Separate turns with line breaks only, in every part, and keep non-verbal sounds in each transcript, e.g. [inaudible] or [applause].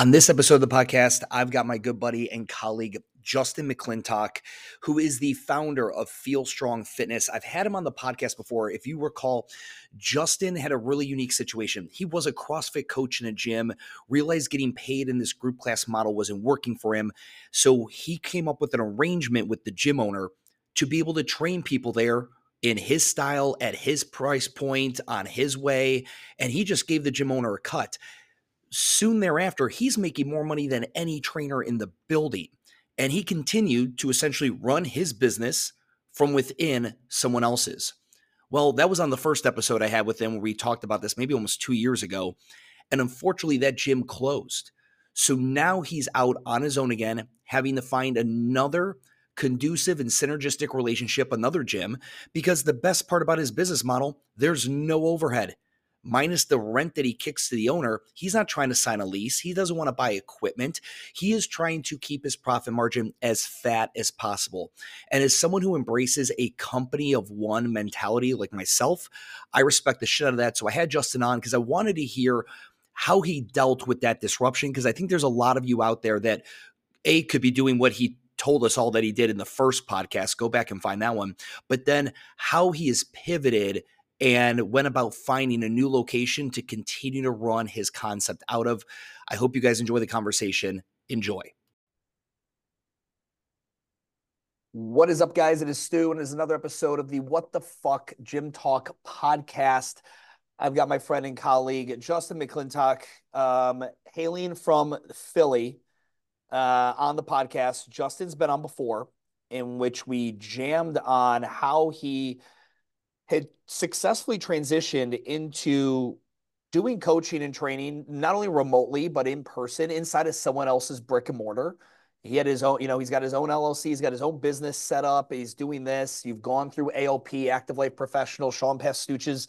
On this episode of the podcast, I've got my good buddy and colleague, Justin McClintock, who is the founder of Feel Strong Fitness. I've had him on the podcast before. If you recall, Justin had a really unique situation. He was a CrossFit coach in a gym, realized getting paid in this group class model wasn't working for him. So he came up with an arrangement with the gym owner to be able to train people there in his style, at his price point, on his way. And he just gave the gym owner a cut soon thereafter, he's making more money than any trainer in the building. And he continued to essentially run his business from within someone else's. Well, that was on the first episode I had with him where we talked about this maybe almost two years ago. And unfortunately, that gym closed. So now he's out on his own again, having to find another conducive and synergistic relationship, another gym, because the best part about his business model, there's no overhead minus the rent that he kicks to the owner, he's not trying to sign a lease. He doesn't want to buy equipment. He is trying to keep his profit margin as fat as possible. And as someone who embraces a company of one mentality like myself, I respect the shit out of that. So I had Justin on because I wanted to hear how he dealt with that disruption because I think there's a lot of you out there that a could be doing what he told us all that he did in the first podcast. Go back and find that one. But then how he has pivoted and went about finding a new location to continue to run his concept out of. I hope you guys enjoy the conversation. Enjoy. What is up, guys? It is Stu, and it's another episode of the What the Fuck Gym Talk podcast. I've got my friend and colleague Justin McClintock, um, hailing from Philly, uh, on the podcast. Justin's been on before, in which we jammed on how he had successfully transitioned into doing coaching and training, not only remotely, but in person inside of someone else's brick and mortar. He had his own, you know, he's got his own LLC, he's got his own business set up. He's doing this. You've gone through ALP, Active Life Professional, Sean Pastuch's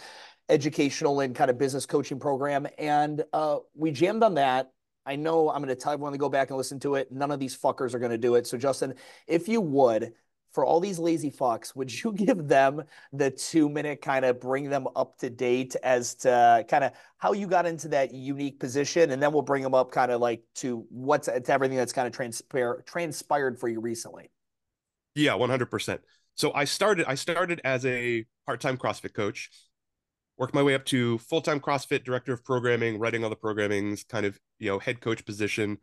educational and kind of business coaching program. And uh, we jammed on that. I know I'm going to tell everyone to go back and listen to it. None of these fuckers are going to do it. So, Justin, if you would, for all these lazy fucks, would you [laughs] give them the two minute kind of bring them up to date as to kind of how you got into that unique position? And then we'll bring them up kind of like to what's to everything that's kind of transpire, transpired for you recently.
Yeah, 100%. So I started, I started as a part-time CrossFit coach, worked my way up to full-time CrossFit director of programming, writing all the programmings, kind of, you know, head coach position.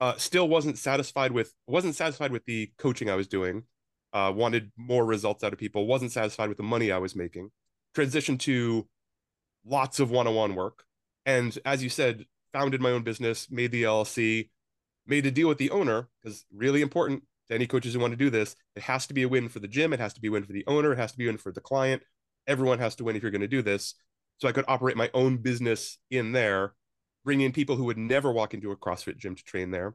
Uh, still wasn't satisfied with, wasn't satisfied with the coaching I was doing uh, wanted more results out of people, wasn't satisfied with the money I was making, transitioned to lots of one on one work. And as you said, founded my own business, made the LLC, made a deal with the owner, because really important to any coaches who want to do this, it has to be a win for the gym, it has to be a win for the owner, it has to be a win for the client. Everyone has to win if you're going to do this. So I could operate my own business in there, bring in people who would never walk into a CrossFit gym to train there,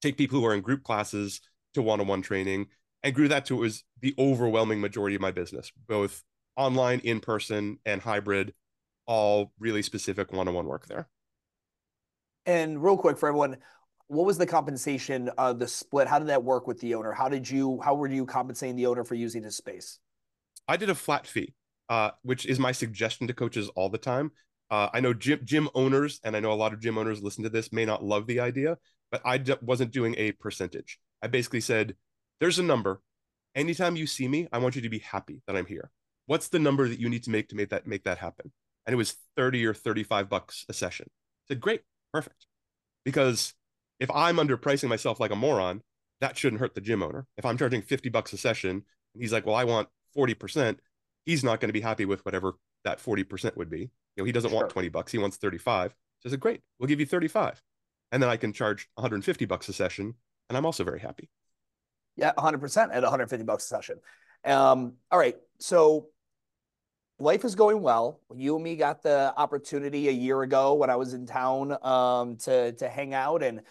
take people who are in group classes to one on one training, and grew that to it was the overwhelming majority of my business, both online, in person, and hybrid, all really specific one on one work there.
And real quick for everyone, what was the compensation, uh, the split? How did that work with the owner? How did you, how were you compensating the owner for using his space?
I did a flat fee, uh, which is my suggestion to coaches all the time. Uh, I know gym, gym owners, and I know a lot of gym owners listen to this may not love the idea, but I d- wasn't doing a percentage. I basically said, there's a number. Anytime you see me, I want you to be happy that I'm here. What's the number that you need to make to make that make that happen? And it was 30 or 35 bucks a session. I said, great, perfect. Because if I'm underpricing myself like a moron, that shouldn't hurt the gym owner. If I'm charging 50 bucks a session, and he's like, well, I want 40%, he's not going to be happy with whatever that 40% would be. You know, he doesn't sure. want 20 bucks, he wants 35. So I said, great, we'll give you 35. And then I can charge 150 bucks a session, and I'm also very happy.
Yeah, 100% at 150 bucks a session. Um, all right. So life is going well. You and me got the opportunity a year ago when I was in town um, to to hang out and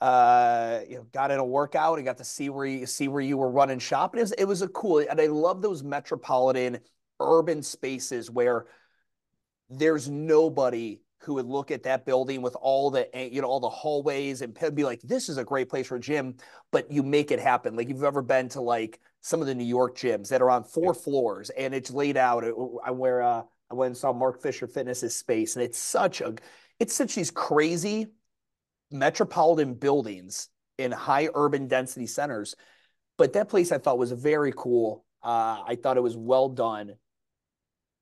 uh, you know got in a workout and got to see where you see where you were running shop. And it was it was a cool and I love those metropolitan urban spaces where there's nobody who would look at that building with all the you know all the hallways and be like this is a great place for a gym but you make it happen like you've ever been to like some of the new york gyms that are on four yeah. floors and it's laid out i where uh, i went and saw mark fisher fitness's space and it's such a it's such these crazy metropolitan buildings in high urban density centers. But that place I thought was very cool. Uh, I thought it was well done.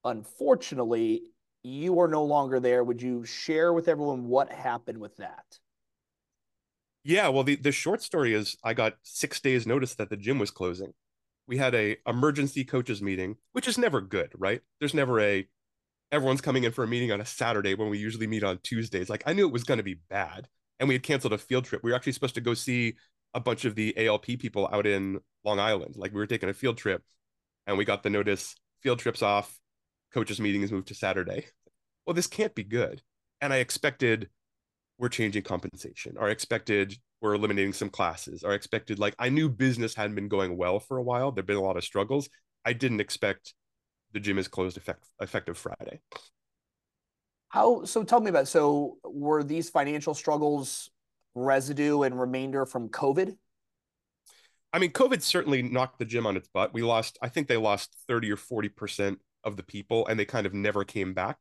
Unfortunately, you are no longer there. Would you share with everyone what happened with that?
Yeah, well, the, the short story is I got six days notice that the gym was closing. We had a emergency coaches meeting, which is never good, right? There's never a everyone's coming in for a meeting on a Saturday when we usually meet on Tuesdays. Like I knew it was going to be bad, and we had canceled a field trip. We were actually supposed to go see a bunch of the ALP people out in Long Island. Like we were taking a field trip, and we got the notice field trips off, coaches meetings moved to Saturday. Well, this can't be good. And I expected we're changing compensation, or I expected we're eliminating some classes, or I expected like I knew business hadn't been going well for a while. There'd been a lot of struggles. I didn't expect the gym is closed effect, effective Friday.
How so? Tell me about. So, were these financial struggles residue and remainder from COVID?
I mean, COVID certainly knocked the gym on its butt. We lost, I think they lost 30 or 40% of the people and they kind of never came back.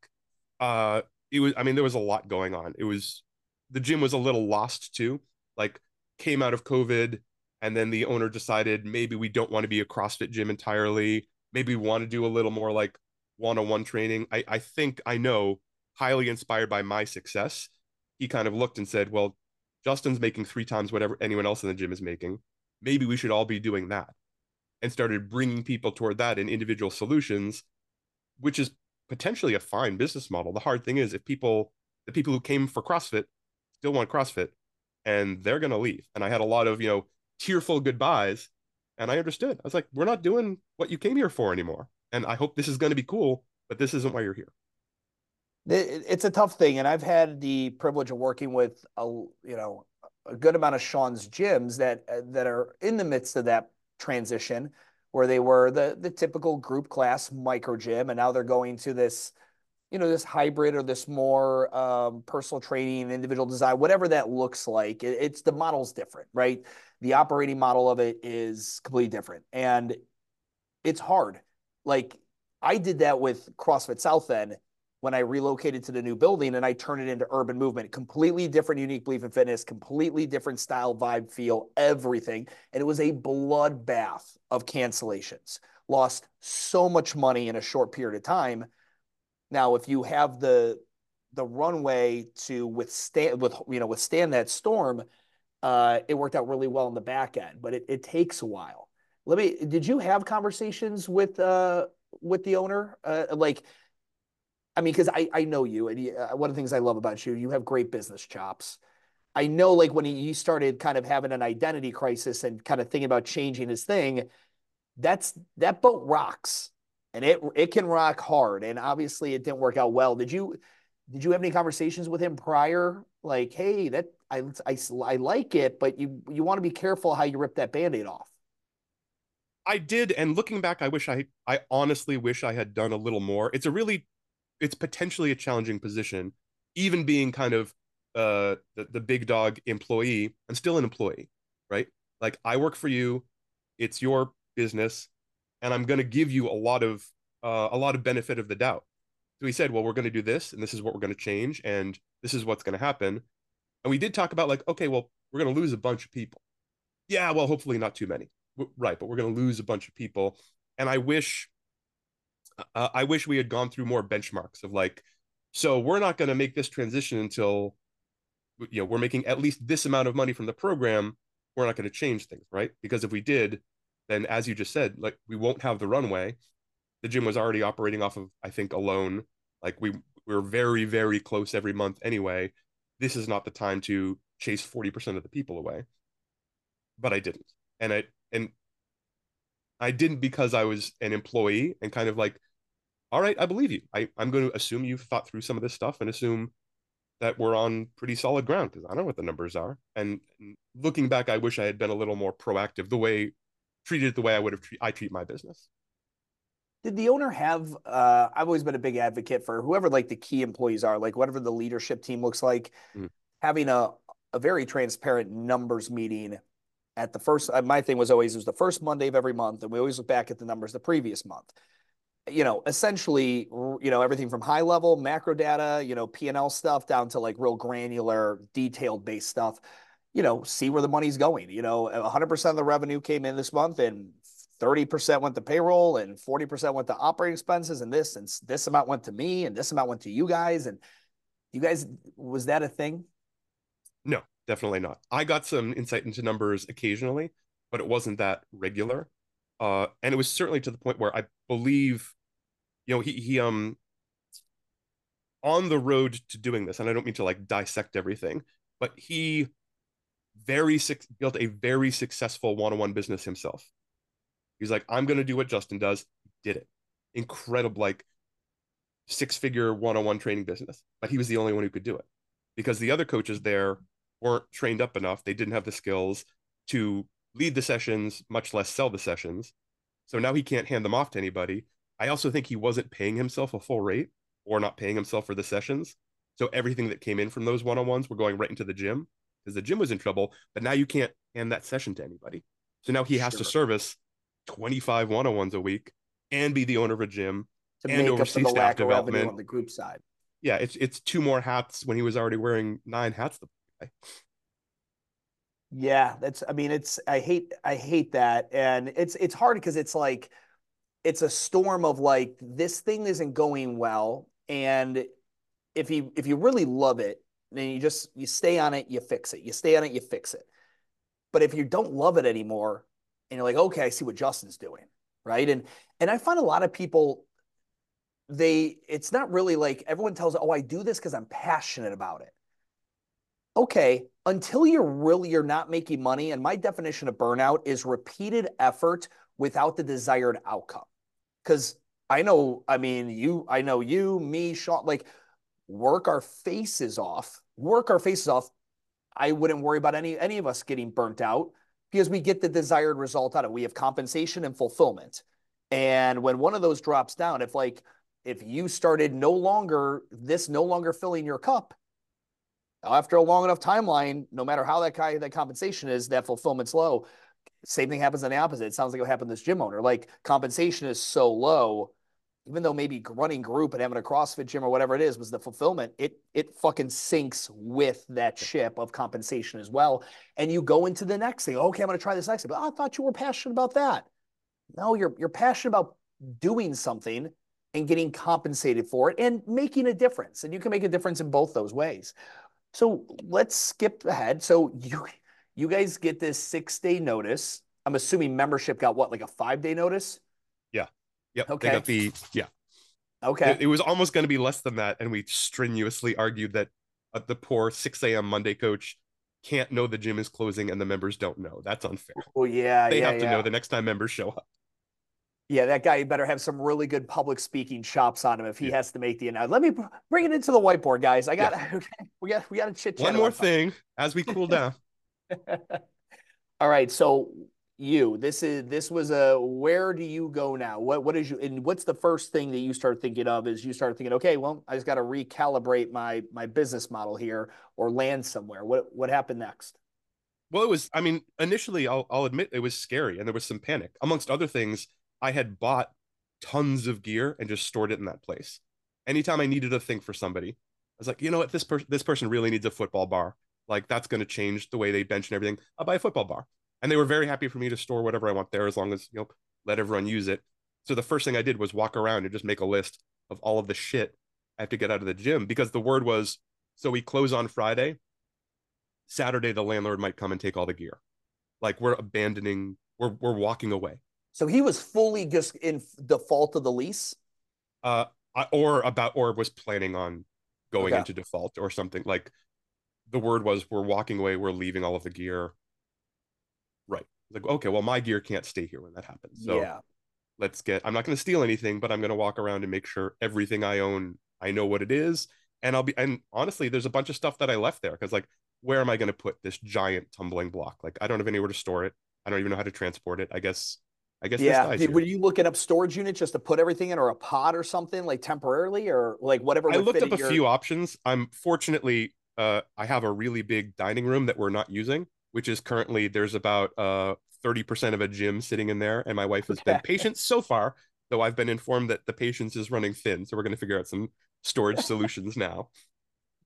Uh, it was, I mean, there was a lot going on. It was, the gym was a little lost too. Like, came out of COVID and then the owner decided maybe we don't want to be a CrossFit gym entirely maybe we want to do a little more like one-on-one training. I, I think I know, highly inspired by my success, he kind of looked and said, Well, Justin's making three times whatever anyone else in the gym is making. Maybe we should all be doing that. And started bringing people toward that in individual solutions, which is potentially a fine business model. The hard thing is if people, the people who came for CrossFit still want CrossFit and they're going to leave. And I had a lot of, you know, tearful goodbyes and I understood. I was like, we're not doing what you came here for anymore. And I hope this is going to be cool, but this isn't why you're here.
It's a tough thing. And I've had the privilege of working with a, you know, a good amount of Sean's gyms that, uh, that are in the midst of that transition where they were the, the typical group class micro gym. And now they're going to this, you know, this hybrid or this more um, personal training, individual design, whatever that looks like. It, it's the model's different, right? the operating model of it is completely different and it's hard like i did that with crossfit south end when i relocated to the new building and i turned it into urban movement completely different unique belief in fitness completely different style vibe feel everything and it was a bloodbath of cancellations lost so much money in a short period of time now if you have the the runway to withstand with you know withstand that storm uh, it worked out really well in the back end, but it, it takes a while. Let me. Did you have conversations with uh, with the owner? Uh, like, I mean, because I I know you, and you, uh, one of the things I love about you, you have great business chops. I know, like when he, started kind of having an identity crisis and kind of thinking about changing his thing, that's that boat rocks, and it it can rock hard. And obviously, it didn't work out well. Did you did you have any conversations with him prior? Like, hey, that I, I, I like it, but you you want to be careful how you rip that band-aid off.
I did, and looking back, I wish I I honestly wish I had done a little more. It's a really it's potentially a challenging position, even being kind of uh the, the big dog employee and still an employee, right? Like I work for you, it's your business, and I'm gonna give you a lot of uh, a lot of benefit of the doubt. So he said, well, we're going to do this, and this is what we're going to change, and this is what's going to happen. And we did talk about like, okay, well, we're going to lose a bunch of people. Yeah, well, hopefully not too many. Right, but we're going to lose a bunch of people. And I wish, uh, I wish we had gone through more benchmarks of like, so we're not going to make this transition until, you know, we're making at least this amount of money from the program. We're not going to change things, right? Because if we did, then as you just said, like we won't have the runway the gym was already operating off of I think a loan. Like we we are very very close every month anyway. This is not the time to chase 40% of the people away. But I didn't. And I and I didn't because I was an employee and kind of like, all right, I believe you. I, I'm going to assume you've thought through some of this stuff and assume that we're on pretty solid ground because I don't know what the numbers are. And, looking back, I wish I had been a little more proactive the way treated it the way I would have tre- I treat my business.
Did the owner have? Uh, I've always been a big advocate for whoever like the key employees are, like whatever the leadership team looks like, mm. having a a very transparent numbers meeting at the first. Uh, my thing was always it was the first Monday of every month, and we always look back at the numbers the previous month. you know, essentially, you know, everything from high level macro data, you know, P&L stuff down to like real granular, detailed based stuff, you know, see where the money's going. You know, 100% of the revenue came in this month and 30% went to payroll and 40% went to operating expenses and this and this amount went to me and this amount went to you guys. And you guys, was that a thing?
No, definitely not. I got some insight into numbers occasionally, but it wasn't that regular. Uh, and it was certainly to the point where I believe, you know, he he um on the road to doing this, and I don't mean to like dissect everything, but he very built a very successful one-on-one business himself. He's like, I'm gonna do what Justin does. Did it. Incredible, like six-figure one-on-one training business. But he was the only one who could do it. Because the other coaches there weren't trained up enough. They didn't have the skills to lead the sessions, much less sell the sessions. So now he can't hand them off to anybody. I also think he wasn't paying himself a full rate or not paying himself for the sessions. So everything that came in from those one on ones were going right into the gym because the gym was in trouble. But now you can't hand that session to anybody. So now he has sure. to service 25 one on ones a week and be the owner of a gym
to and oversee staff development on the group side.
Yeah, it's it's two more hats when he was already wearing nine hats.
Yeah, that's I mean it's I hate I hate that. And it's it's hard because it's like it's a storm of like this thing isn't going well. And if you if you really love it then you just you stay on it you fix it. You stay on it you fix it. But if you don't love it anymore and you're like okay I see what Justin's doing right? And and I find a lot of people they it's not really like everyone tells oh I do this because I'm passionate about it okay, until you're really you're not making money, and my definition of burnout is repeated effort without the desired outcome. Because I know, I mean, you, I know you, me, Sean, like work our faces off, work our faces off. I wouldn't worry about any any of us getting burnt out because we get the desired result out of it. We have compensation and fulfillment. And when one of those drops down, if like if you started no longer this no longer filling your cup, after a long enough timeline, no matter how that guy that compensation is, that fulfillment's low. Same thing happens on the opposite. It sounds like what happened to this gym owner. Like compensation is so low, even though maybe running group and having a CrossFit gym or whatever it is was the fulfillment, it it fucking sinks with that ship of compensation as well. And you go into the next thing. Okay, I'm gonna try this next thing. But oh, I thought you were passionate about that. No, you're you're passionate about doing something and getting compensated for it and making a difference. And you can make a difference in both those ways. So let's skip ahead. So you you guys get this six day notice. I'm assuming membership got what, like a five day notice?
Yeah. Yep. Okay. They got the yeah.
Okay.
It, it was almost going to be less than that, and we strenuously argued that uh, the poor 6 a.m. Monday coach can't know the gym is closing and the members don't know. That's unfair.
Oh yeah,
they
yeah,
have to
yeah.
know the next time members show up.
Yeah, that guy better have some really good public speaking chops on him if he yeah. has to make the announcement. Let me bring it into the whiteboard, guys. I got yeah. [laughs] okay, we got we got to chit chat.
One more thing as we cool down. [laughs] [laughs]
All right, so you this is this was a where do you go now? What what is you and what's the first thing that you start thinking of? Is you start thinking, okay, well, I just got to recalibrate my my business model here or land somewhere. What what happened next?
Well, it was. I mean, initially, I'll I'll admit it was scary and there was some panic amongst other things I had bought tons of gear and just stored it in that place. Anytime I needed a thing for somebody, I was like, you know what, this person this person really needs a football bar. Like that's going to change the way they bench and everything. I'll buy a football bar. And they were very happy for me to store whatever I want there as long as, you know, let everyone use it. So the first thing I did was walk around and just make a list of all of the shit I have to get out of the gym because the word was so we close on Friday. Saturday the landlord might come and take all the gear. Like we're abandoning, we're we're walking away.
So he was fully just in default of the lease.
Uh, or about or was planning on going okay. into default or something like. The word was we're walking away. We're leaving all of the gear. Right. Like okay, well my gear can't stay here when that happens. So yeah. let's get. I'm not going to steal anything, but I'm going to walk around and make sure everything I own, I know what it is, and I'll be. And honestly, there's a bunch of stuff that I left there because like, where am I going to put this giant tumbling block? Like I don't have anywhere to store it. I don't even know how to transport it. I guess I guess
yeah. Were you looking up storage units just to put everything in, or a pod or something like temporarily, or like whatever?
I looked up a your... few options. I'm fortunately, uh, I have a really big dining room that we're not using, which is currently there's about uh 30% of a gym sitting in there, and my wife has okay. been [laughs] patient so far. though I've been informed that the patience is running thin. So we're going to figure out some storage [laughs] solutions now.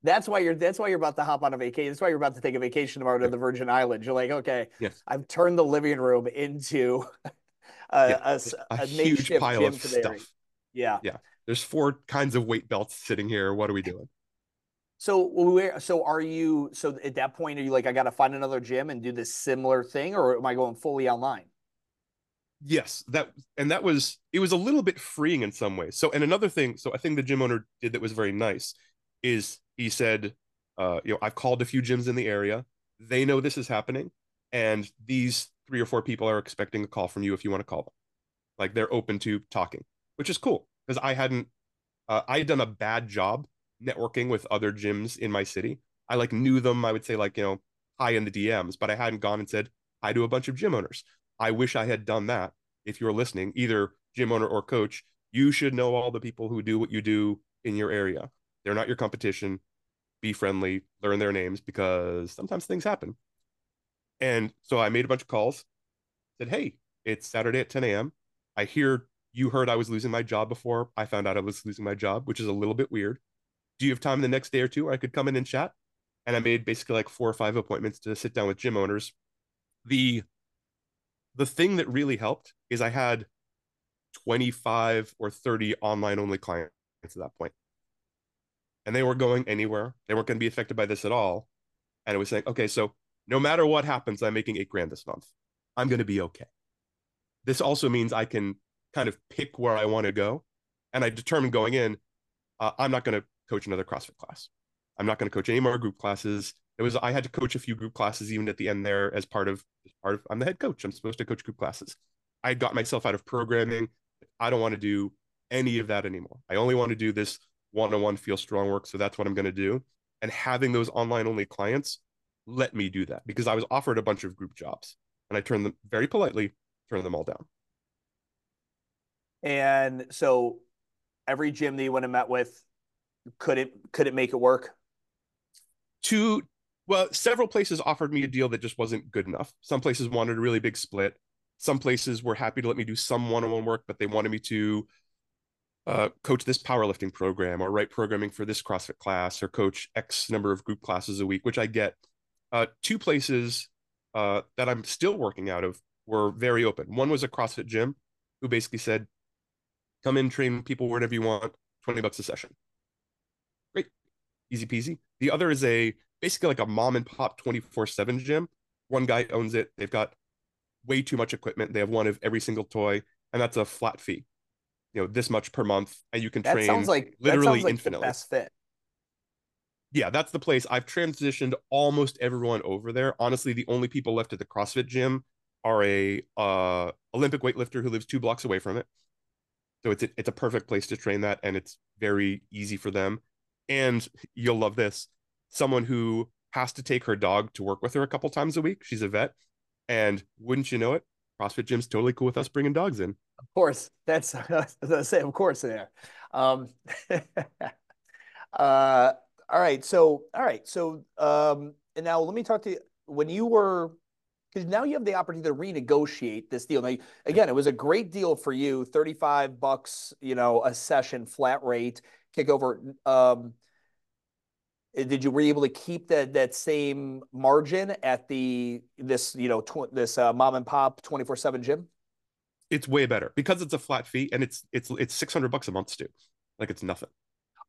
That's why you're. That's why you're about to hop on a vacation. That's why you're about to take a vacation tomorrow to the Virgin Islands. You're like, okay,
yes.
I've turned the living room into a,
Yeah,
a,
a, huge pile of stuff.
Yeah.
Yeah. There's four kinds of weight belts sitting here. What are we doing?
So where? So are you? So at that point, are you like, I got to find another gym and do this similar thing, or am I going fully online?
Yes, that and that was it was a little bit freeing in some ways. So and another thing, so I think the gym owner did that was very nice is he said, uh, you know, I've called a few gyms in the area. They know this is happening, and these three or four people are expecting a call from you if you want to call them. Like they're open to talking, which is cool because I hadn't uh, I had done a bad job networking with other gyms in my city. I like knew them, I would say like, you know, hi in the DMs, but I hadn't gone and said hi to a bunch of gym owners. I wish I had done that. If you're listening, either gym owner or coach, you should know all the people who do what you do in your area. They're not your competition. Be friendly, learn their names because sometimes things happen. And so I made a bunch of calls, said, Hey, it's Saturday at 10 a.m. I hear you heard I was losing my job before I found out I was losing my job, which is a little bit weird. Do you have time the next day or two? I could come in and chat. And I made basically like four or five appointments to sit down with gym owners. The the thing that really helped is I had 25 or 30 online only clients at that point. And they weren't going anywhere. They weren't going to be affected by this at all. And it was saying, okay, so no matter what happens, I'm making eight grand this month. I'm going to be okay. This also means I can kind of pick where I want to go. And I determined going in, uh, I'm not going to coach another CrossFit class. I'm not going to coach any more group classes. It was I had to coach a few group classes even at the end there as part of as part of I'm the head coach. I'm supposed to coach group classes. I got myself out of programming. I don't want to do any of that anymore. I only want to do this one-on-one feel strong work. So that's what I'm going to do. And having those online only clients let me do that because I was offered a bunch of group jobs and I turned them very politely, turned them all down.
And so every gym that you went and met with, could it could it make it work?
Two well, several places offered me a deal that just wasn't good enough. Some places wanted a really big split. Some places were happy to let me do some one-on-one work, but they wanted me to uh, coach this powerlifting program or write programming for this CrossFit class or coach X number of group classes a week, which I get. Uh, two places uh, that I'm still working out of were very open. One was a CrossFit gym who basically said, come in, train people wherever you want, 20 bucks a session. Great. Easy peasy. The other is a basically like a mom and pop 24 7 gym. One guy owns it. They've got way too much equipment. They have one of every single toy, and that's a flat fee. You know, this much per month, and you can
That
train
sounds like
literally
that sounds like
infinitely.
The best fit.
Yeah, that's the place. I've transitioned almost everyone over there. Honestly, the only people left at the CrossFit gym are a uh, Olympic weightlifter who lives two blocks away from it. So it's a, it's a perfect place to train that, and it's very easy for them. And you'll love this: someone who has to take her dog to work with her a couple times a week. She's a vet, and wouldn't you know it, CrossFit gym's totally cool with us bringing dogs in.
Of course, that's [laughs] I say. Of course, there. Um, [laughs] uh, all right. So, all right. So, um, and now let me talk to you. When you were, because now you have the opportunity to renegotiate this deal. Now, again, it was a great deal for you. Thirty-five bucks, you know, a session, flat rate, kick over. Um, did you were you able to keep that that same margin at the this you know tw- this uh, mom and pop twenty four seven gym?
It's way better because it's a flat fee and it's it's it's six hundred bucks a month, Stu. Like it's nothing.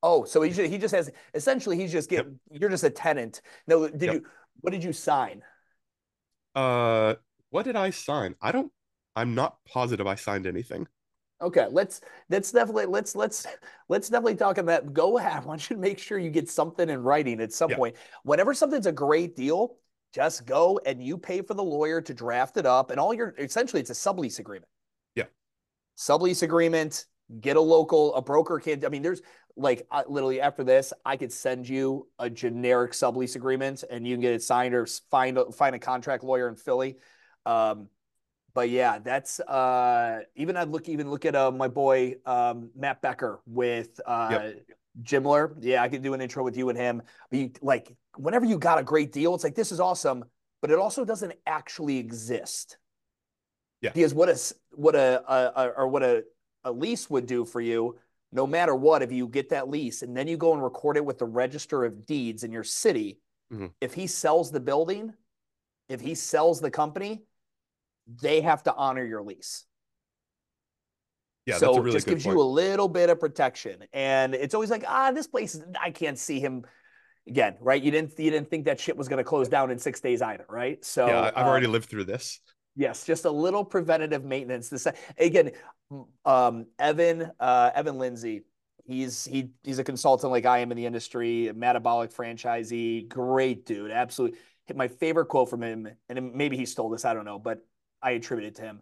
Oh, so he just, he just has essentially he's just getting you're just a tenant. No, did
Yep.
you what did you sign?
Uh, what did I sign? I don't. I'm not positive I signed anything.
Okay, let's let's definitely let's let's let's definitely talk on that. Go ahead. [laughs] I want you to make sure you get something in writing at some
Yeah.
point. Whenever something's a great deal, just go and you pay for the lawyer to draft it up, and all your essentially it's a sublease agreement.
Yeah.
Sublease agreement. Get a local, a broker can. I mean, there's like uh, literally after this, I could send you a generic sublease agreement, and you can get it signed or find a, find a contract lawyer in Philly. Um, but yeah, that's uh even I'd look even look at uh my boy um Matt Becker with uh Jimler. Yeah, I could do an intro with you and him. But you, like whenever you got a great deal, it's like this is awesome, but it also doesn't actually exist.
Yeah.
Because what a what a, a, a or what a a lease would do for you, no matter what, if you get that lease and then you go and record it with the register of deeds in your city, mm-hmm. if he sells the building, if he sells the company, they have to honor your lease.
Yeah, so really
it just gives
point.
you a little bit of protection. And it's always like, ah, this place, I can't see him again, right? You didn't you didn't think that shit was going to close down in six days either, right? So
yeah, I've um, already lived through this.
Yes, just a little preventative maintenance. This again, um, Evan uh, Evan Lindsay. He's he he's a consultant like I am in the industry, metabolic franchisee, great dude, absolutely. My favorite quote from him, and maybe he stole this, I don't know, but I attribute it to him.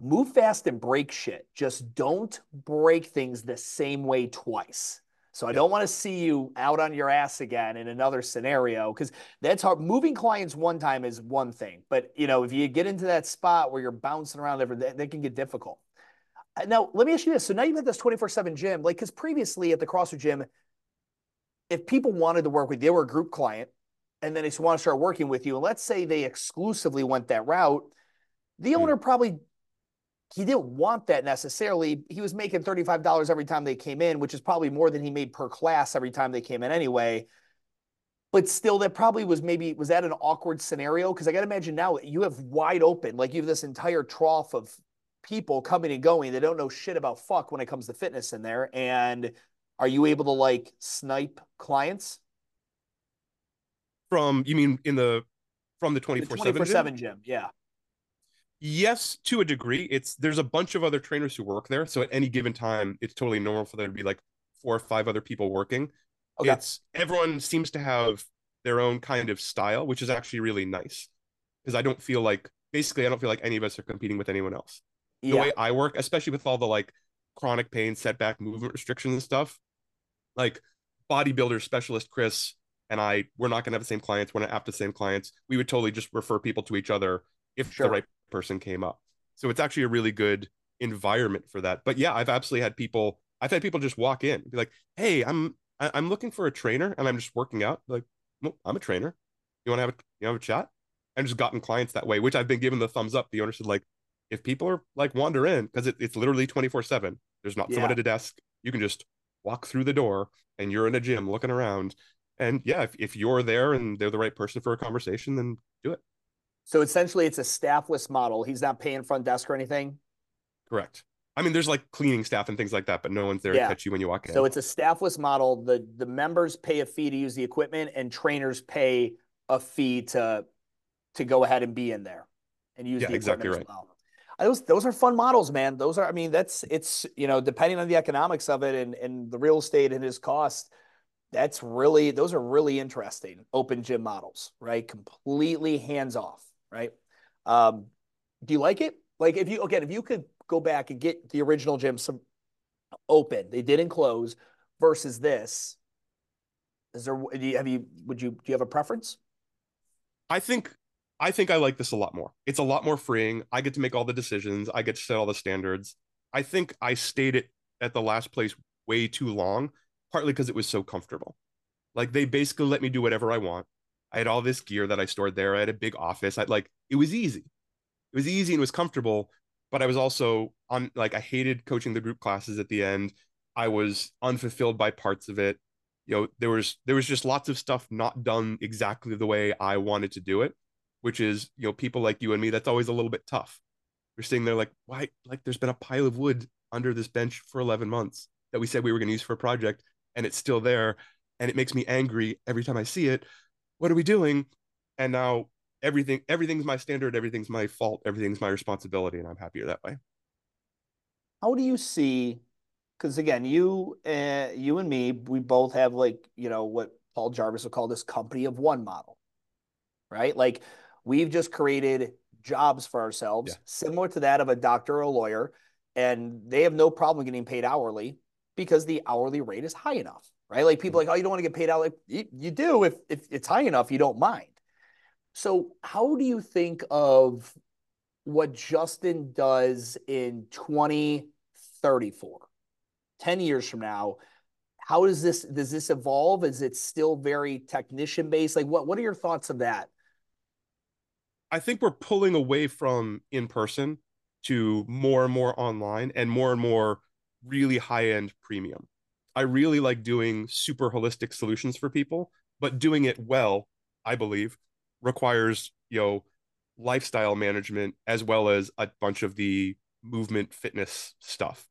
Move fast and break shit. Just don't break things the same way twice. So I don't want to see you out on your ass again in another scenario because that's hard. Moving clients one time is one thing, but you know if you get into that spot where you're bouncing around, that, that can get difficult. Uh, now let me ask you this: so now you've had this 24/7 gym, like because previously at the CrossFit gym, if people wanted to work with you, they were a group client, and then they want to start working with you, and let's say they exclusively went that route, the hmm. owner probably he didn't want that necessarily. He was making $35 every time they came in, which is probably more than he made per class every time they came in anyway. But still, that probably was maybe, was that an awkward scenario? Because I got to imagine now you have wide open, like you have this entire trough of people coming and going. They don't know shit about fuck when it comes to fitness in there. And are you able to like snipe clients?
From, you mean in the, from the 24 7
gym? Yeah
yes to a degree it's there's a bunch of other trainers who work there so at any given time it's totally normal for there to be like four or five other people working okay. it's everyone seems to have their own kind of style which is actually really nice because i don't feel like basically i don't feel like any of us are competing with anyone else yeah. the way i work especially with all the like chronic pain setback movement restrictions and stuff like bodybuilder specialist chris and i we're not going to have the same clients we're not after the same clients we would totally just refer people to each other if sure. the right person came up. So it's actually a really good environment for that. But yeah, I've absolutely had people. I've had people just walk in, be like, "Hey, I'm I, I'm looking for a trainer, and I'm just working out." Like, well, I'm a trainer. You want to have a you know, have a chat? And just gotten clients that way, which I've been given the thumbs up. The owner said, like, if people are like wander in because it, it's literally 24 seven. There's not yeah. someone at a desk. You can just walk through the door, and you're in a gym looking around. And yeah, if, if you're there and they're the right person for a conversation, then do it.
So essentially, it's a staffless model. He's not paying front desk or anything.
Correct. I mean, there's like cleaning staff and things like that, but no one's there yeah. to catch you when you walk in.
So it's a staffless model. The the members pay a fee to use the equipment, and trainers pay a fee to to go ahead and be in there and use yeah, the equipment exactly
right.
as well. Those those are fun models, man. Those are, I mean, that's it's you know, depending on the economics of it and and the real estate and his cost, that's really those are really interesting open gym models, right? Completely hands off right? Um, do you like it? Like if you again, if you could go back and get the original gym some open, they didn't close versus this. Is there do you, have you would you do you have a preference?
I think I think I like this a lot more. It's a lot more freeing. I get to make all the decisions. I get to set all the standards. I think I stayed it at the last place way too long, partly because it was so comfortable. Like they basically let me do whatever I want. I had all this gear that I stored there. I had a big office. I like it was easy. It was easy and it was comfortable, but I was also on like I hated coaching the group classes at the end. I was unfulfilled by parts of it. You know, there was there was just lots of stuff not done exactly the way I wanted to do it, which is, you know, people like you and me, that's always a little bit tough. We're sitting there like, why like there's been a pile of wood under this bench for 11 months that we said we were going to use for a project and it's still there and it makes me angry every time I see it what are we doing? And now everything everything's my standard, everything's my fault, everything's my responsibility, and I'm happier that way.
How do you see? Because again, you uh, you and me, we both have like you know what Paul Jarvis would call this company of one model, right? Like we've just created jobs for ourselves yeah. similar to that of a doctor or a lawyer, and they have no problem getting paid hourly because the hourly rate is high enough right? Like people like, oh, you don't want to get paid out. Like you, you do if if it's high enough, you don't mind. So how do you think of what Justin does in 2034, 10 years from now? How does this does this evolve? Is it still very technician based? Like what what are your thoughts of that?
I think we're pulling away from in person to more and more online and more and more really high end premium. I really like doing super holistic solutions for people, but doing it well, I believe, requires, you know, lifestyle management as well as a bunch of the movement fitness stuff.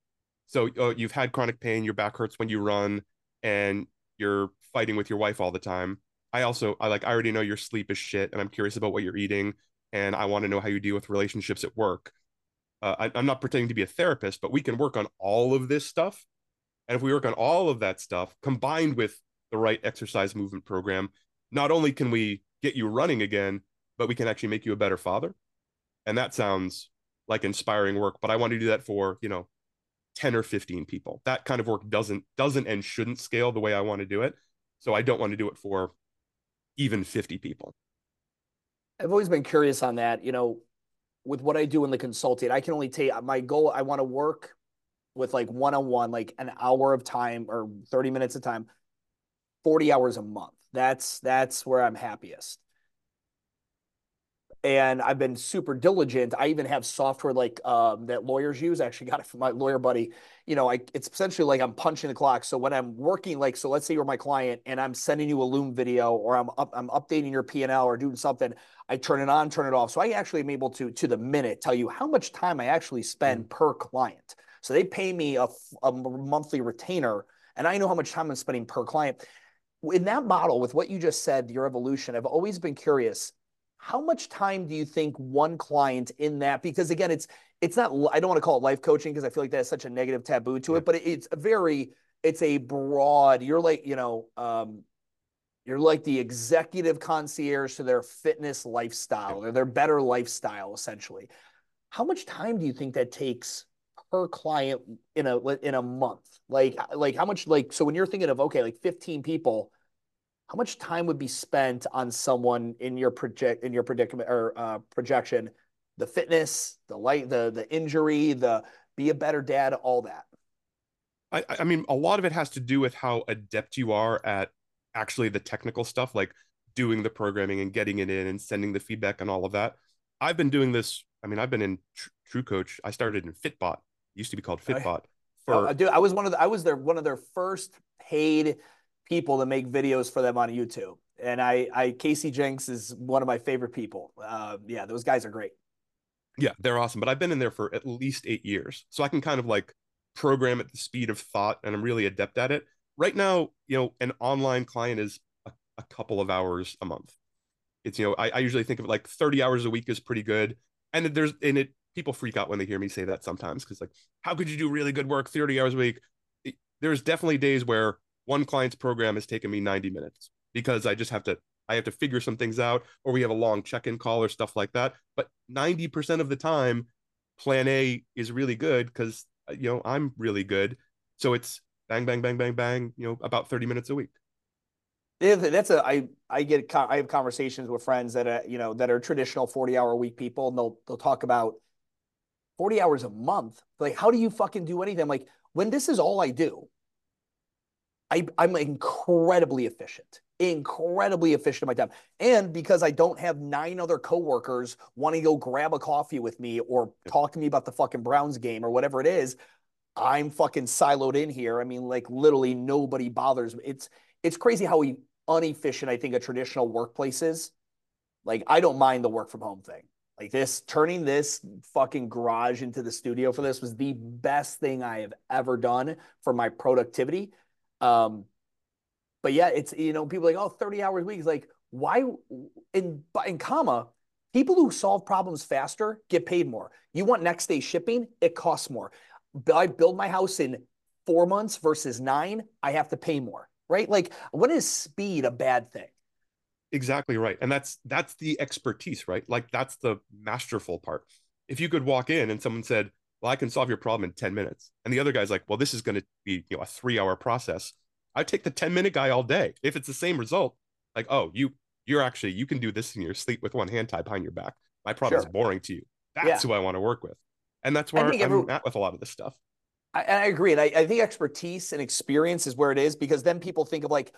So uh, you've had chronic pain, your back hurts when you run, and you're fighting with your wife all the time. I also I like I already know your sleep is shit, and I'm curious about what you're eating, and I want to know how you deal with relationships at work. Uh, I, I'm not pretending to be a therapist, but we can work on all of this stuff, and if we work on all of that stuff combined with the right exercise movement program, not only can we get you running again, but we can actually make you a better father. And that sounds like inspiring work, but I want to do that for, you know, 10 or 15 people. That kind of work doesn't doesn't and shouldn't scale the way I want to do it. So I don't want to do it for even 50 people.
I've always been curious on that, you know, with what I do in the consulting. I can only take my goal I want to work with like one-on-one like an hour of time or 30 minutes of time 40 hours a month. That's that's where I'm happiest and I've been super diligent. I even have software like um, that lawyers use. I actually got it from my lawyer buddy. You know, I, it's essentially like I'm punching the clock. So when I'm working, like, so let's say you're my client and I'm sending you a Loom video or I'm up, I'm updating your P and L or doing something. I turn it on, turn it off. So I actually am able to to the minute tell you how much time I actually spend mm. per client. So they pay me a, a monthly retainer, and I know how much time I'm spending per client. In that model, with what you just said, your evolution, I've always been curious how much time do you think one client in that because again it's it's not i don't want to call it life coaching because i feel like that's such a negative taboo to it but it's a very it's a broad you're like you know um, you're like the executive concierge to their fitness lifestyle or their better lifestyle essentially how much time do you think that takes per client in a in a month. Like like how much like so when you're thinking of okay like 15 people how much time would be spent on someone in your project in your predicament or uh, projection? The fitness the light the the injury the be a better dad all that.
I, I mean a lot of it has to do with how adept you are at actually the technical stuff like doing the programming and getting it in and sending the feedback and all of that. I've been doing this i mean i've been in Tr- true coach i started in fitbot it used to be called fitbot
for oh, dude, i was one of the i was their one of their first paid people to make videos for them on YouTube. And I, I Casey Jenks is one of my favorite people. Uh, yeah, those guys are great.
Yeah, they're awesome. But I've been in there for at least eight years, so I can kind of like program at the speed of thought, and I'm really adept at it. Right now, you know, an online client is a, a couple of hours a month. It's you know, I, I usually think of it like 30 hours a week is pretty good, and there's and it people freak out when they hear me say that sometimes because like, how could you do really good work 30 hours a week? there's definitely days where one client's program has taken me 90 minutes because I just have to I have to figure some things out or we have a long check-in call or stuff like that. But 90% of the time plan A is really good because uh, you know I'm really good. So it's bang bang bang bang bang, you know, about 30 minutes a week.
That's a I I get I have conversations with friends that are, you know, that are traditional 40 hour week people and they'll they'll talk about 40 hours a month. Like how do you fucking do anything? I'm like when this is all I do, I, I'm incredibly efficient, incredibly efficient at my time. And because I don't have nine other coworkers wanting to go grab a coffee with me or talk to me about the fucking Browns game or whatever it is, I'm fucking siloed in here. I mean, like literally nobody bothers me. It's it's crazy how inefficient I think a traditional workplace is. Like I don't mind the work from home thing. Like this, turning this fucking garage into the studio for this was the best thing I have ever done for my productivity um, but yeah, it's you know people like oh 30 hours a week is like why in in comma people who solve problems faster get paid more. You want next day shipping, it costs more. I build my house in four months versus nine, I have to pay more, right? Like when is speed a bad thing?
Exactly right. And that's that's the expertise, right? Like that's the masterful part. If you could walk in and someone said, well, I can solve your problem in 10 minutes. And the other guy's like, well, this is going to be, you know, a three hour process. I take the 10 minute guy all day. If it's the same result, like, oh, you, you're actually, you can do this in your sleep with one hand tied behind your back. My problem sure. is boring to you. That's yeah. who I want to work with. And that's where I'm every, at with a lot of this stuff.
I, I agree. And I, I think expertise and experience is where it is because then people think of like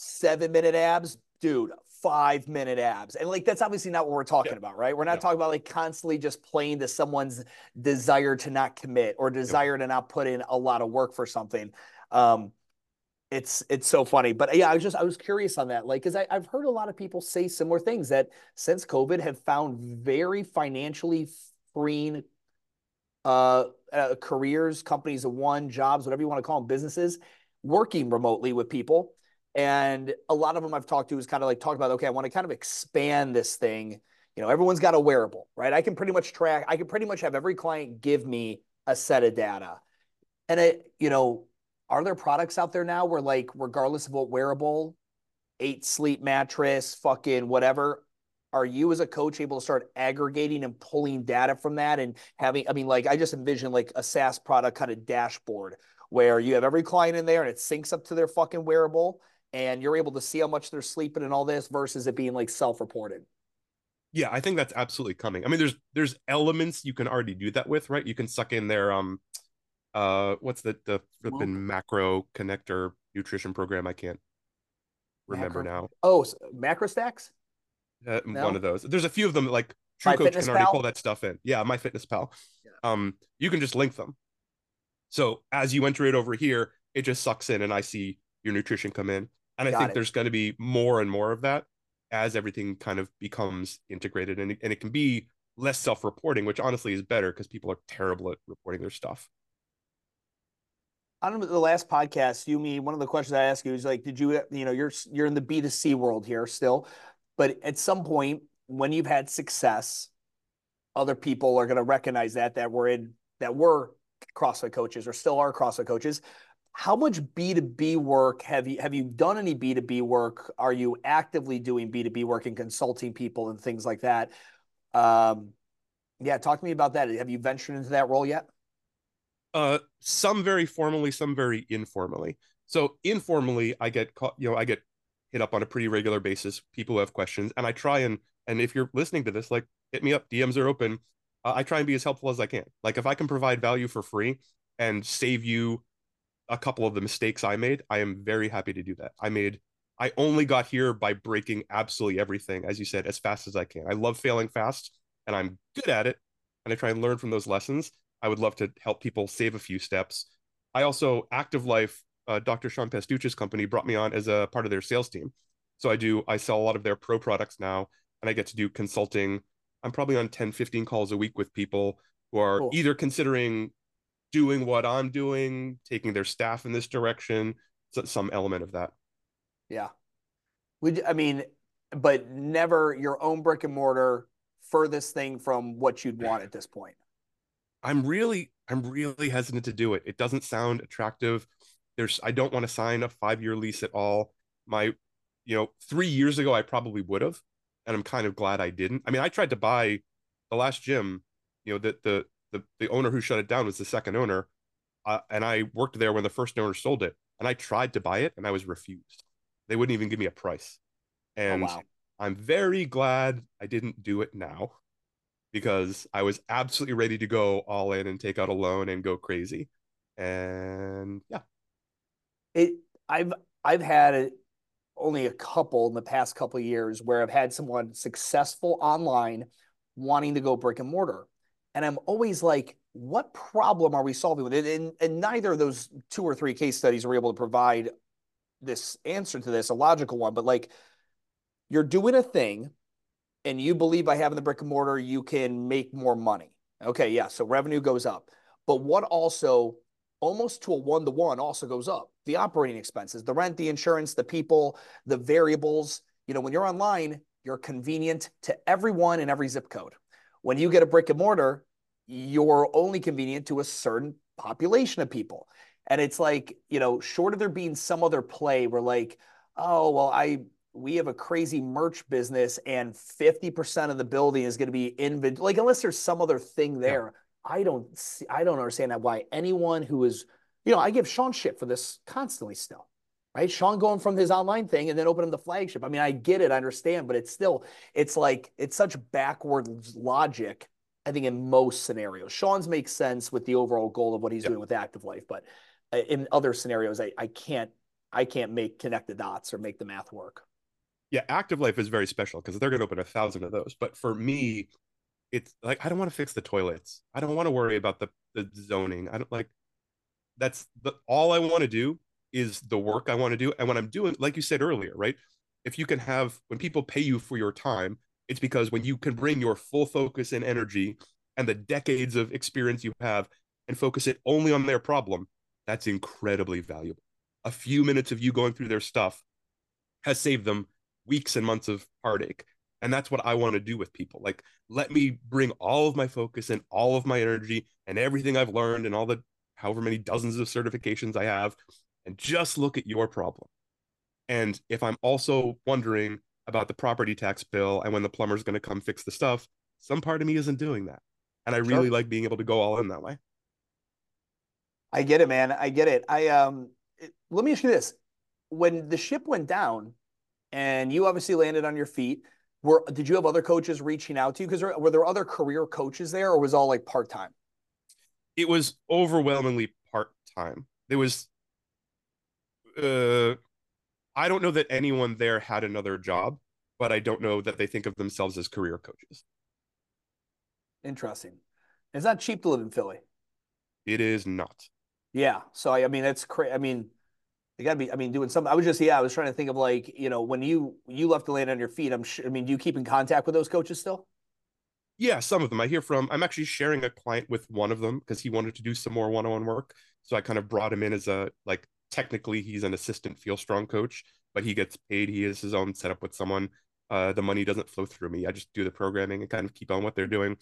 seven minute abs, dude, five minute abs. And like that's obviously not what we're talking
Yeah.
about, right? We're not
Yeah.
talking about like constantly just playing to someone's desire to not commit or desire to not put in a lot of work for something. Um, it's it's so funny. But yeah, I was just I was curious on that. Like, because I've heard a lot of people say similar things that since COVID have found very financially freeing uh, uh careers, companies of one, jobs, whatever you want to call them, businesses, working remotely with people. And a lot of them I've talked to is kind of like talk about, okay, I want to kind of expand this thing. You know, everyone's got a wearable, right? I can pretty much track, I can pretty much have every client give me a set of data. And it, you know, are there products out there now where like, regardless of what wearable, eight sleep mattress, fucking whatever, are you as a coach able to start aggregating and pulling data from that and having, I mean, like I just envision like a SaaS product kind of dashboard where you have every client in there and it syncs up to their fucking wearable and you're able to see how much they're sleeping and all this versus it being like self-reported.
Yeah, I think that's absolutely coming. I mean, there's there's elements you can already do that with, right? You can suck in their um uh what's the the flipping macro connector nutrition program? I can't remember
Macro- Oh, s- macro stacks?
Uh,
No?
One of those. There's a few of them like
My
True Coach can already
MyFitnessPal?
pull that stuff in. Yeah, MyFitnessPal.
Yeah.
Um, you can just link them. So as you enter it over here, it just sucks in and I see your nutrition come in. And I
Got
think
it.
there's going to be more and more of that as everything kind of becomes integrated and it, and it can be less self-reporting, which honestly is better because people are terrible at reporting their stuff.
I don't know the last podcast, you me, one of the questions I asked you is like, did you, you know, you're you're in the B2C world here still, but at some point when you've had success, other people are going to recognize that that we're in that we're CrossFit coaches or still are CrossFit coaches. How much B2B work have you have you done any B2B work? Are you actively doing B2B work and consulting people and things like that? Um, yeah, talk to me about that. Have you ventured into that role yet?
Uh, some very formally, some very informally. So informally, I get caught, you know, I get hit up on a pretty regular basis. People who have questions, and I try and and if you're listening to this, like hit me up. DMs are open. Uh, I try and be as helpful as I can. Like if I can provide value for free and save you a couple of the mistakes I made, I am very happy to do that. I made I only got here by breaking absolutely everything, as you said, as fast as I can. I love failing fast and I'm good at it. And I try and learn from those lessons. I would love to help people save a few steps. I also, Active Life, uh, Dr. Sean Pastuch's company brought me on as a part of their sales team. So I do, I sell a lot of their pro products now, and I get to do consulting. I'm probably on 10, 15 calls a week with people who are
Cool.
either considering doing what I'm doing, taking their staff in this direction, some element of that.
Yeah. Would I mean, but never your own brick and mortar furthest thing from what you'd want at this point.
I'm really I'm really hesitant to do it. It doesn't sound attractive. There's I don't want to sign a 5-year lease at all. My you know, 3 years ago I probably would have and I'm kind of glad I didn't. I mean, I tried to buy the last gym, you know, that the the the owner who shut it down was the second owner. Uh, and I worked there when the first owner sold it and I tried to buy it and I was refused. They wouldn't even give me a price. And
oh, wow.
I'm very glad I didn't do it now because I was absolutely ready to go all in and take out a loan and go crazy. And yeah,
It I've I've had it only a couple in the past couple of years where I've had someone successful online wanting to go brick and mortar. And I'm always like, what problem are we solving with it? And, and neither of those two or three case studies were able to provide this answer to this, a logical one. But like, you're doing a thing and you believe by having the brick and mortar, you can make more money. Okay, yeah. So revenue goes up. But what also, almost to a one to one, also goes up the operating expenses, the rent, the insurance, the people, the variables. You know, when you're online, you're convenient to everyone in every zip code. When you get a brick and mortar, you're only convenient to a certain population of people. And it's like, you know, short of there being some other play where like, oh, well, I we have a crazy merch business and 50% of the building is going to be inventory. Like, unless there's some other thing there, I don't see, I don't understand that why anyone who is, you know, I give Sean shit for this constantly still. Right. Sean going from his online thing and then opening the flagship. I mean, I get it, I understand, but it's still, it's like, it's such backward logic, I think, in most scenarios. Sean's makes sense with the overall goal of what he's
Yeah.
doing with active life, but uh, in other scenarios, I, I can't, I can't make connect the dots or make the math work.
Yeah, active life is very special because they're going to open a thousand of those. But for me, it's like I don't want to fix the toilets. I don't want to worry about the the zoning. I don't like that's the all I want to do is the work I want to do. And when I'm doing, like you said earlier, right? If you can have when people pay you for your time, it's because when you can bring your full focus and energy and the decades of experience you have and focus it only on their problem, that's incredibly valuable. A few minutes of you going through their stuff has saved them weeks and months of heartache. And that's what I want to do with people. Like, let me bring all of my focus and all of my energy and everything I've learned and all the however many dozens of certifications I have and just look at your problem. And if I'm also wondering about the property tax bill and when the plumber's going to come fix the stuff, some part of me isn't doing that. And I really sure. like being able to go all in that way.
I get it, man. I get it. I um it, let me ask you this. When the ship went down and you obviously landed on your feet, were did you have other coaches reaching out to you? Because were there other career coaches there, or was all like part time?
It was overwhelmingly part time. There was, uh, I don't know that anyone there had another job, but I don't know that they think of themselves as career coaches.
Interesting. It's not cheap to live in Philly.
It is not.
Yeah. So I, I mean, that's crazy. I mean, you got to be. I mean, doing something. I was just yeah. I was trying to think of like you know when you you left the land on your feet. I'm sure. I mean, do you keep in contact with those coaches still?
Yeah, some of them. I hear from. I'm actually sharing a client with one of them because he wanted to do some more one-on-one work. So I kind of brought him in as a like technically he's an assistant feel strong coach, but he gets paid. He has his own setup with someone. Uh, the money doesn't flow through me. I just do the programming and kind of keep on what they're doing,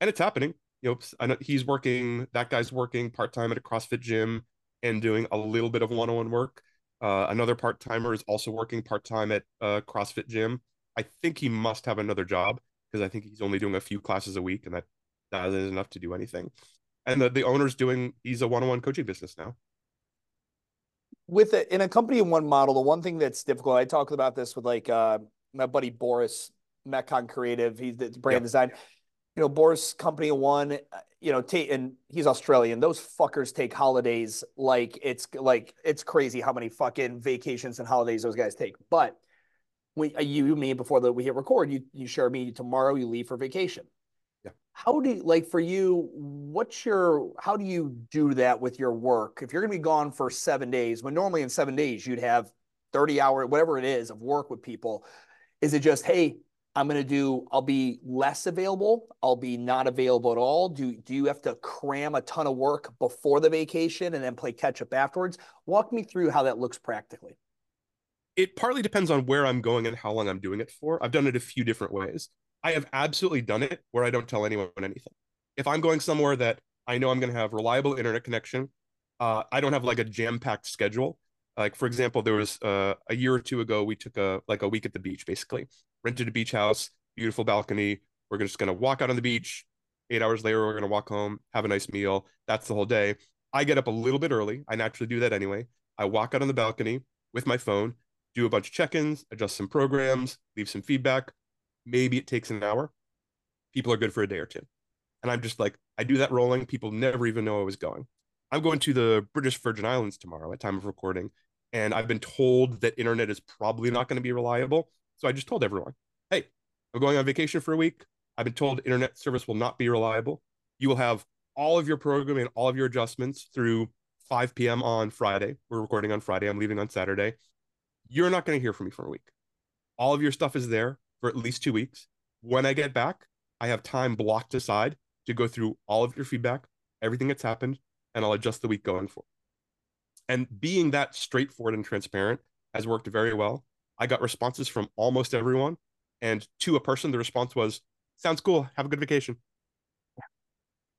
and it's happening. You know, I know he's working. That guy's working part time at a CrossFit gym and doing a little bit of one-on-one work. Uh, another part timer is also working part time at a CrossFit gym. I think he must have another job because I think he's only doing a few classes a week, and that that isn't enough to do anything. And the, the owner's doing he's a one-on-one coaching business now.
With it in a company in one model, the one thing that's difficult, I talked about this with like uh, my buddy Boris Metcon Creative. He's the brand yep. design. You know, Boris Company One you know, take and he's Australian. Those fuckers take holidays like it's like it's crazy how many fucking vacations and holidays those guys take. But we, uh, you, me, before that we hit record, you you share me tomorrow. You leave for vacation. How do you, like for you? What's your how do you do that with your work? If you're going to be gone for seven days, when normally in seven days you'd have thirty hour whatever it is of work with people, is it just hey I'm going to do, I'll be less available. I'll be not available at all. Do, do you have to cram a ton of work before the vacation and then play catch up afterwards? Walk me through how that looks practically.
It partly depends on where I'm going and how long I'm doing it for. I've done it a few different ways. I have absolutely done it where I don't tell anyone anything. If I'm going somewhere that I know I'm going to have reliable internet connection, uh, I don't have like a jam packed schedule. Like for example, there was uh, a year or two ago, we took a like a week at the beach, basically rented a beach house, beautiful balcony. We're just going to walk out on the beach. Eight hours later, we're going to walk home, have a nice meal. That's the whole day. I get up a little bit early. I naturally do that anyway. I walk out on the balcony with my phone, do a bunch of check ins, adjust some programs, leave some feedback. Maybe it takes an hour. People are good for a day or two. And I'm just like, I do that rolling. People never even know I was going. I'm going to the British Virgin Islands tomorrow at time of recording, and I've been told that internet is probably not going to be reliable. So I just told everyone, hey, I'm going on vacation for a week. I've been told internet service will not be reliable. You will have all of your programming and all of your adjustments through 5 p.m. on Friday. We're recording on Friday. I'm leaving on Saturday. You're not going to hear from me for a week. All of your stuff is there for at least two weeks. When I get back, I have time blocked aside to go through all of your feedback, everything that's happened, and I'll adjust the week going forward. And being that straightforward and transparent has worked very well. I got responses from almost everyone. And to a person, the response was, sounds cool. Have a good vacation.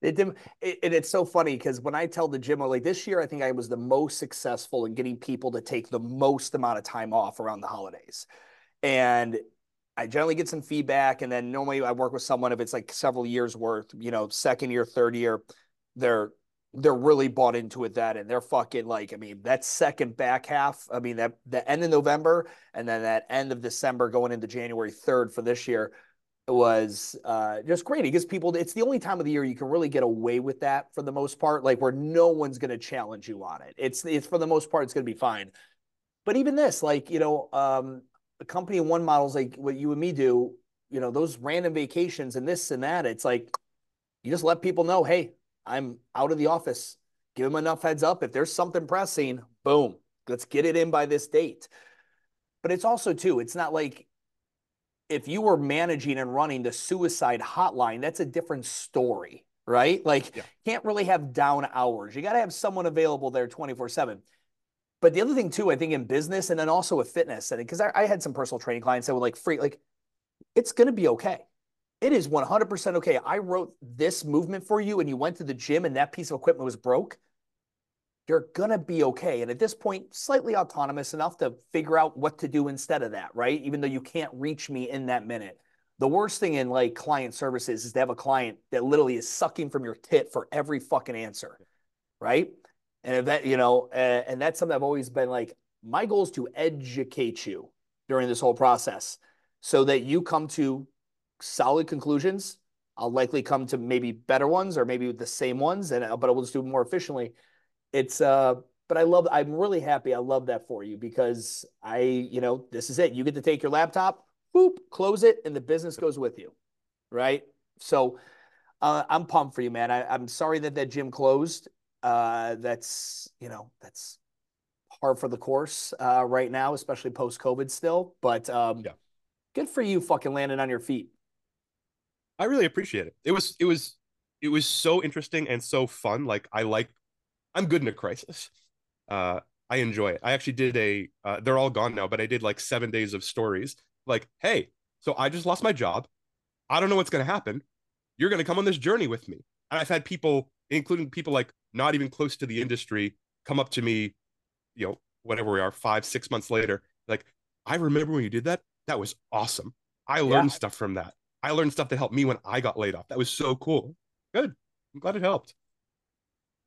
It, did, it, it's so funny because when I tell the gym, like this year, I think I was the most successful in getting people to take the most amount of time off around the holidays. And I generally get some feedback. And then normally I work with someone if it's like several years worth, you know, second year, third year, they're they're really bought into it that and they're fucking like i mean that second back half i mean that the end of november and then that end of december going into january 3rd for this year was uh, just great gives people it's the only time of the year you can really get away with that for the most part like where no one's going to challenge you on it it's it's for the most part it's going to be fine but even this like you know um the company one models like what you and me do, you know, those random vacations and this and that, it's like you just let people know, hey, I'm out of the office. Give them enough heads up. If there's something pressing, boom, let's get it in by this date. But it's also too, it's not like if you were managing and running the suicide hotline, that's a different story, right? Like, yeah. can't really have down hours. You got to have someone available there 24 7. But the other thing too, I think in business and then also with fitness, and because I, I, had some personal training clients that were like free, like it's going to be okay. It is 100% okay. I wrote this movement for you and you went to the gym and that piece of equipment was broke. You're going to be okay. And at this point, slightly autonomous enough to figure out what to do instead of that, right? Even though you can't reach me in that minute. The worst thing in like client services is to have a client that literally is sucking from your tit for every fucking answer, right? And that, you know, uh, and that's something I've always been like, my goal is to educate you during this whole process so that you come to solid conclusions. I'll likely come to maybe better ones or maybe the same ones, and but I will just do more efficiently. It's uh, but I love. I'm really happy. I love that for you because I, you know, this is it. You get to take your laptop, boop, close it, and the business goes with you, right? So uh, I'm pumped for you, man. I, I'm sorry that that gym closed. Uh, that's you know that's hard for the course uh, right now, especially post COVID still. But um, yeah. good for you, fucking landing on your feet.
I really appreciate it. It was it was it was so interesting and so fun. Like I like I'm good in a crisis. Uh I enjoy it. I actually did a uh, they're all gone now, but I did like 7 days of stories. Like, hey, so I just lost my job. I don't know what's going to happen. You're going to come on this journey with me. And I've had people including people like not even close to the industry come up to me, you know, whatever we are, 5 6 months later, like, I remember when you did that. That was awesome. I learned yeah. stuff from that. I learned stuff that helped me when I got laid off. That was so cool. Good. I'm glad it helped.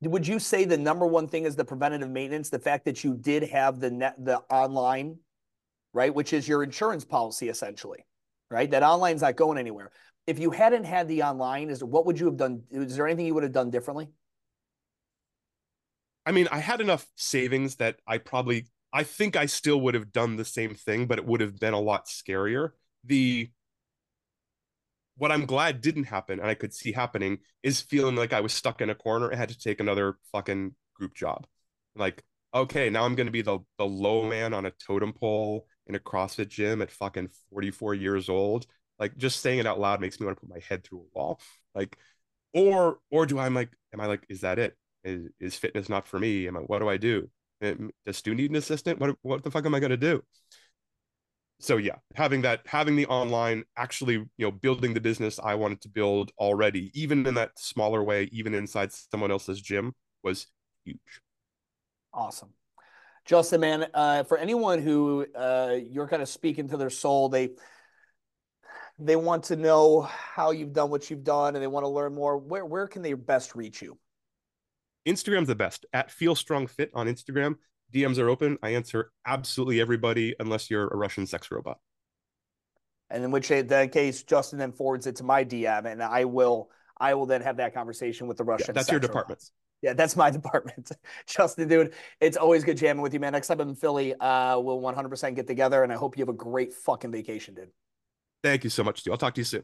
Would you say the number one thing is the preventative maintenance, the fact that you did have the net the online, right, which is your insurance policy essentially, right? That online's not going anywhere. If you hadn't had the online, is what would you have done? Is there anything you would have done differently?
I mean, I had enough savings that I probably I think I still would have done the same thing, but it would have been a lot scarier. The what I'm glad didn't happen and I could see happening is feeling like I was stuck in a corner and had to take another fucking group job. Like, okay, now I'm gonna be the the low man on a totem pole in a CrossFit gym at fucking 44 years old. Like just saying it out loud makes me want to put my head through a wall. Like, or or do I am like, am I like, is that it? Is, is fitness not for me? Am I what do I do? Does Stu need an assistant? What what the fuck am I gonna do? so yeah having that having the online actually you know building the business i wanted to build already even in that smaller way even inside someone else's gym was huge
awesome justin man uh, for anyone who uh, you're kind of speaking to their soul they they want to know how you've done what you've done and they want to learn more where where can they best reach you
instagram's the best at feel strong fit on instagram DMs are open. I answer absolutely everybody unless you're a Russian sex robot.
And in which that case, Justin then forwards it to my DM, and I will I will then have that conversation with the Russian.
Yeah, that's your department. Robots.
Yeah, that's my [laughs] department. Justin, dude, it's always good jamming with you, man. Next time I'm in Philly, uh, we'll 100% get together, and I hope you have a great fucking vacation, dude.
Thank you so much, Stu. I'll talk to you soon.